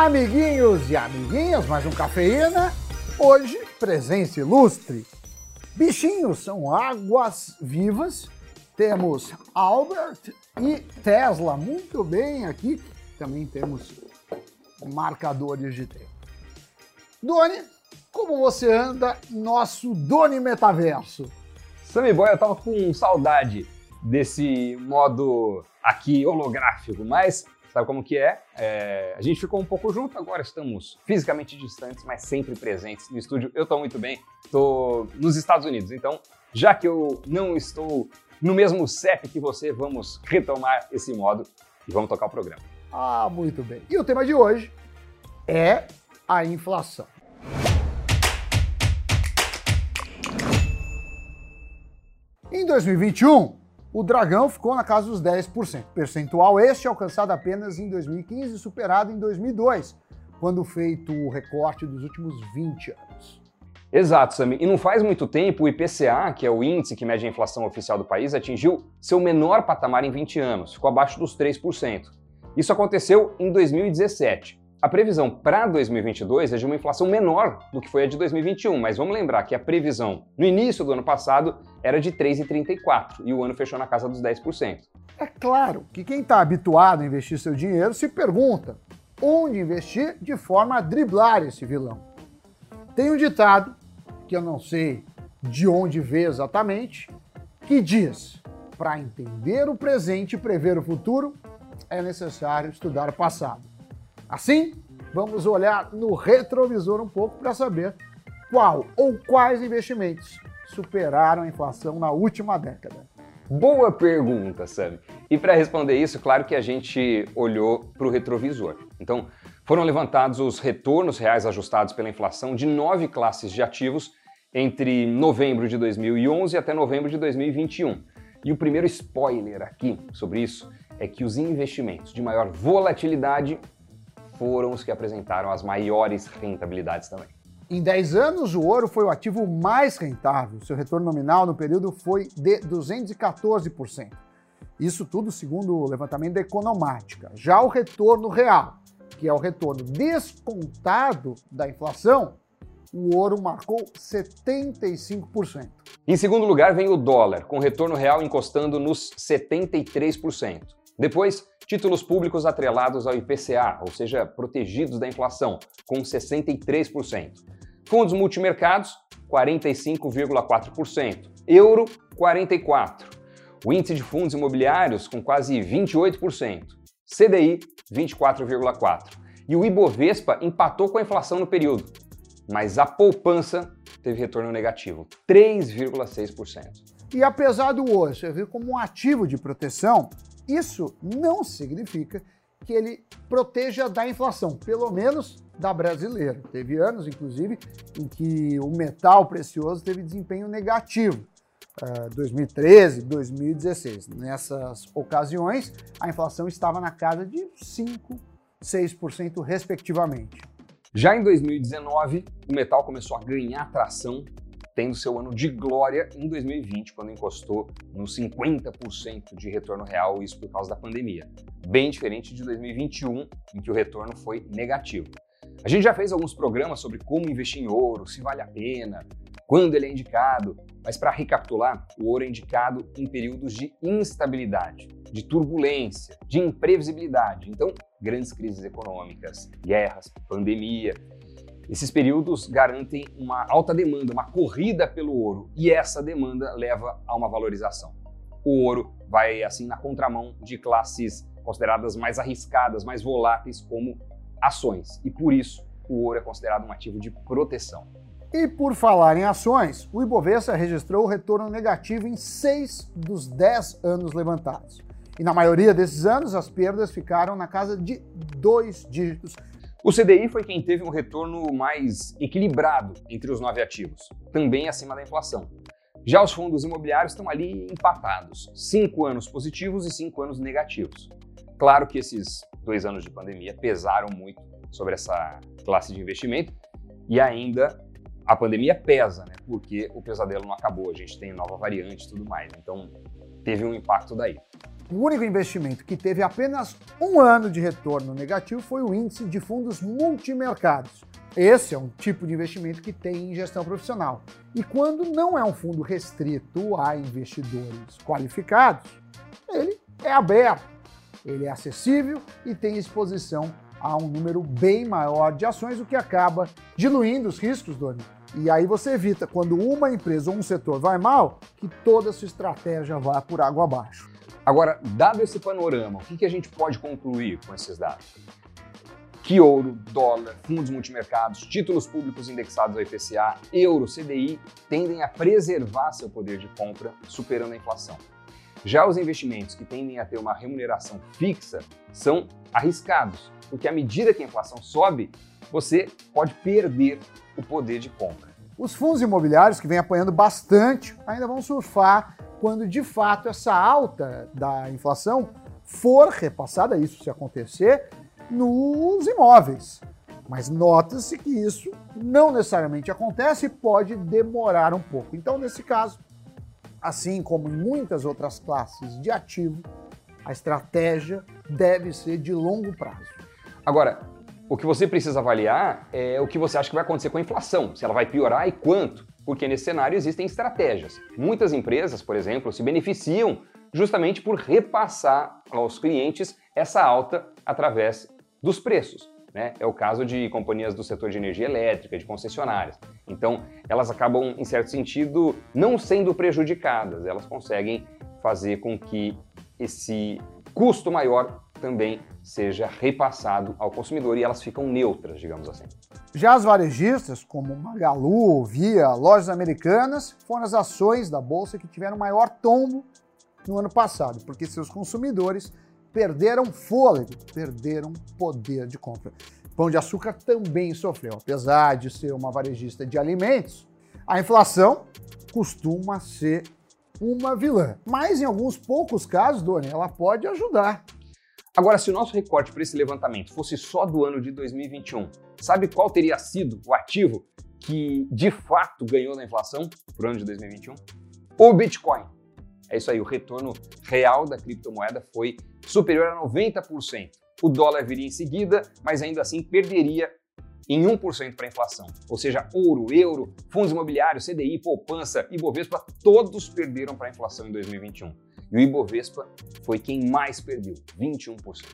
Amiguinhos e amiguinhas, mais um cafeína. Hoje, presença ilustre. Bichinhos são águas vivas. Temos Albert e Tesla muito bem aqui. Também temos marcadores de tempo. Doni, como você anda, nosso Doni Metaverso? Sammy Boy, eu tava com saudade desse modo aqui holográfico, mas sabe como que é? é? A gente ficou um pouco junto, agora estamos fisicamente distantes, mas sempre presentes no estúdio. Eu tô muito bem, tô nos Estados Unidos, então já que eu não estou no mesmo CEP que você, vamos retomar esse modo e vamos tocar o programa. Ah, muito bem. E o tema de hoje é a inflação. Em 2021, o dragão ficou na casa dos 10%, percentual este alcançado apenas em 2015 e superado em 2002, quando feito o recorte dos últimos 20 anos. Exato, Sami. E não faz muito tempo o IPCA, que é o índice que mede a inflação oficial do país, atingiu seu menor patamar em 20 anos, ficou abaixo dos 3%. Isso aconteceu em 2017. A previsão para 2022 é de uma inflação menor do que foi a de 2021, mas vamos lembrar que a previsão no início do ano passado era de 3,34 e o ano fechou na casa dos 10%. É claro que quem está habituado a investir seu dinheiro se pergunta onde investir de forma a driblar esse vilão. Tem um ditado, que eu não sei de onde veio exatamente, que diz: para entender o presente e prever o futuro, é necessário estudar o passado. Assim, vamos olhar no retrovisor um pouco para saber qual ou quais investimentos superaram a inflação na última década. Boa pergunta, Sam. E para responder isso, claro que a gente olhou para o retrovisor. Então, foram levantados os retornos reais ajustados pela inflação de nove classes de ativos entre novembro de 2011 até novembro de 2021. E o primeiro spoiler aqui sobre isso é que os investimentos de maior volatilidade foram os que apresentaram as maiores rentabilidades também. Em 10 anos, o ouro foi o ativo mais rentável. Seu retorno nominal no período foi de 214%. Isso tudo segundo o levantamento da Economática. Já o retorno real, que é o retorno descontado da inflação, o ouro marcou 75%. Em segundo lugar vem o dólar, com retorno real encostando nos 73%. Depois, títulos públicos atrelados ao IPCA, ou seja, protegidos da inflação, com 63%. Fundos multimercados, 45,4%. Euro, 44%. O índice de fundos imobiliários, com quase 28%. CDI, 24,4%. E o Ibovespa empatou com a inflação no período, mas a poupança teve retorno negativo, 3,6%. E apesar do ouro servir como um ativo de proteção, isso não significa que ele proteja da inflação, pelo menos da brasileira. Teve anos, inclusive, em que o metal precioso teve desempenho negativo. Uh, 2013, 2016. Nessas ocasiões, a inflação estava na casa de 5, 6%, respectivamente. Já em 2019, o metal começou a ganhar tração tendo seu ano de glória em 2020, quando encostou nos 50% de retorno real, isso por causa da pandemia. Bem diferente de 2021, em que o retorno foi negativo. A gente já fez alguns programas sobre como investir em ouro, se vale a pena, quando ele é indicado, mas para recapitular, o ouro é indicado em períodos de instabilidade, de turbulência, de imprevisibilidade. Então, grandes crises econômicas, guerras, pandemia, esses períodos garantem uma alta demanda, uma corrida pelo ouro, e essa demanda leva a uma valorização. O ouro vai assim na contramão de classes consideradas mais arriscadas, mais voláteis, como ações, e por isso o ouro é considerado um ativo de proteção. E por falar em ações, o Ibovespa registrou retorno negativo em seis dos dez anos levantados. E na maioria desses anos, as perdas ficaram na casa de dois dígitos, o CDI foi quem teve um retorno mais equilibrado entre os nove ativos, também acima da inflação. Já os fundos imobiliários estão ali empatados, cinco anos positivos e cinco anos negativos. Claro que esses dois anos de pandemia pesaram muito sobre essa classe de investimento e ainda a pandemia pesa, né? Porque o pesadelo não acabou, a gente tem nova variante e tudo mais. Então teve um impacto daí. O único investimento que teve apenas um ano de retorno negativo foi o índice de fundos multimercados. Esse é um tipo de investimento que tem em gestão profissional. E quando não é um fundo restrito a investidores qualificados, ele é aberto, ele é acessível e tem exposição a um número bem maior de ações, o que acaba diluindo os riscos, Doni. E aí você evita, quando uma empresa ou um setor vai mal, que toda a sua estratégia vá por água abaixo. Agora, dado esse panorama, o que a gente pode concluir com esses dados? Que ouro, dólar, fundos multimercados, títulos públicos indexados ao IPCA, euro, CDI tendem a preservar seu poder de compra, superando a inflação. Já os investimentos que tendem a ter uma remuneração fixa são arriscados, porque à medida que a inflação sobe, você pode perder o poder de compra. Os fundos imobiliários, que vêm apanhando bastante, ainda vão surfar quando de fato essa alta da inflação for repassada, isso se acontecer, nos imóveis. Mas nota-se que isso não necessariamente acontece e pode demorar um pouco. Então, nesse caso, assim como em muitas outras classes de ativo, a estratégia deve ser de longo prazo. Agora, o que você precisa avaliar é o que você acha que vai acontecer com a inflação, se ela vai piorar e quanto, porque nesse cenário existem estratégias. Muitas empresas, por exemplo, se beneficiam justamente por repassar aos clientes essa alta através dos preços. Né? É o caso de companhias do setor de energia elétrica, de concessionárias. Então, elas acabam, em certo sentido, não sendo prejudicadas, elas conseguem fazer com que esse custo maior também seja repassado ao consumidor e elas ficam neutras, digamos assim. Já as varejistas, como Magalu, Via, Lojas Americanas, foram as ações da bolsa que tiveram maior tombo no ano passado, porque seus consumidores perderam fôlego, perderam poder de compra. Pão de Açúcar também sofreu, apesar de ser uma varejista de alimentos, a inflação costuma ser uma vilã. Mas em alguns poucos casos, Doni, ela pode ajudar. Agora, se o nosso recorte para esse levantamento fosse só do ano de 2021, sabe qual teria sido o ativo que de fato ganhou na inflação para o ano de 2021? O Bitcoin. É isso aí, o retorno real da criptomoeda foi superior a 90%. O dólar viria em seguida, mas ainda assim perderia em 1% para a inflação. Ou seja, ouro, euro, fundos imobiliários, CDI, poupança, Ibovespa, todos perderam para a inflação em 2021. E o Ibovespa foi quem mais perdeu, 21%.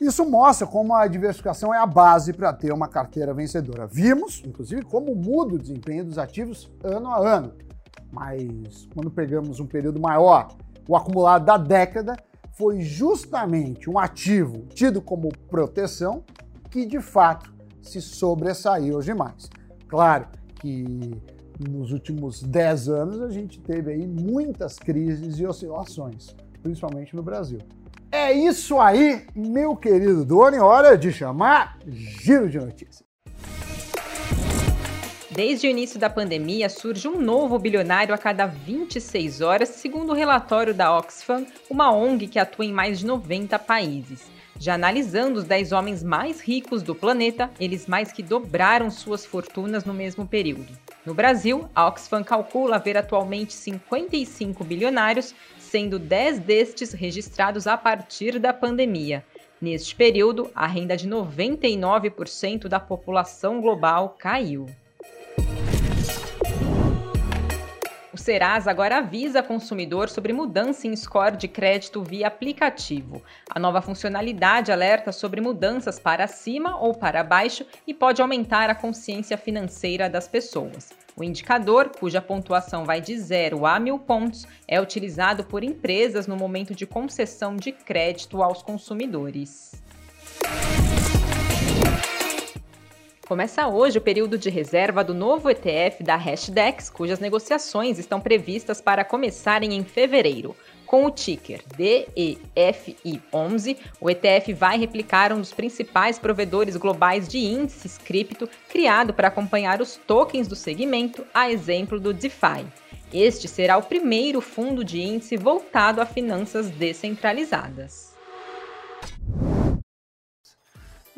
Isso mostra como a diversificação é a base para ter uma carteira vencedora. Vimos, inclusive, como muda o desempenho dos ativos ano a ano. Mas quando pegamos um período maior, o acumulado da década foi justamente um ativo tido como proteção que de fato se sobressaiu hoje mais. Claro que nos últimos 10 anos a gente teve aí muitas crises e oscilações, principalmente no Brasil. É isso aí, meu querido Doni, hora de chamar Giro de Notícias. Desde o início da pandemia, surge um novo bilionário a cada 26 horas, segundo o relatório da Oxfam, uma ONG que atua em mais de 90 países. Já analisando os 10 homens mais ricos do planeta, eles mais que dobraram suas fortunas no mesmo período. No Brasil, a Oxfam calcula haver atualmente 55 bilionários, sendo 10 destes registrados a partir da pandemia. Neste período, a renda de 99% da população global caiu. Serasa agora avisa consumidor sobre mudança em score de crédito via aplicativo. A nova funcionalidade alerta sobre mudanças para cima ou para baixo e pode aumentar a consciência financeira das pessoas. O indicador, cuja pontuação vai de 0 a mil pontos, é utilizado por empresas no momento de concessão de crédito aos consumidores. Começa hoje o período de reserva do novo ETF da Hashdex, cujas negociações estão previstas para começarem em fevereiro. Com o ticker DEFI11, o ETF vai replicar um dos principais provedores globais de índices cripto criado para acompanhar os tokens do segmento, a exemplo do DeFi. Este será o primeiro fundo de índice voltado a finanças descentralizadas.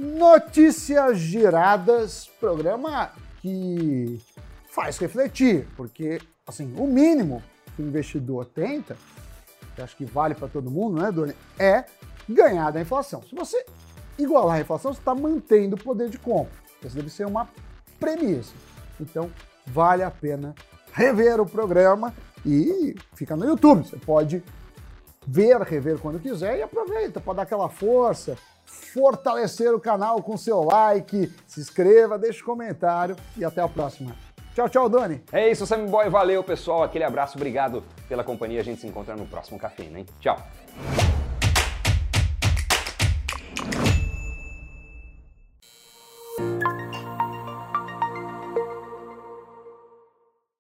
Notícias Giradas, programa que faz refletir, porque assim, o mínimo que o investidor tenta que acho que vale para todo mundo, né, Doni? É ganhar da inflação. Se você igualar a inflação, você está mantendo o poder de compra. Essa deve ser uma premissa. Então, vale a pena rever o programa e fica no YouTube. Você pode ver, rever quando quiser e aproveita para dar aquela força, fortalecer o canal com seu like, se inscreva, deixe um comentário e até a próxima. Tchau, tchau, Dani. É isso, Sammy Boy. Valeu, pessoal. Aquele abraço. Obrigado pela companhia. A gente se encontra no próximo café, hein? Tchau.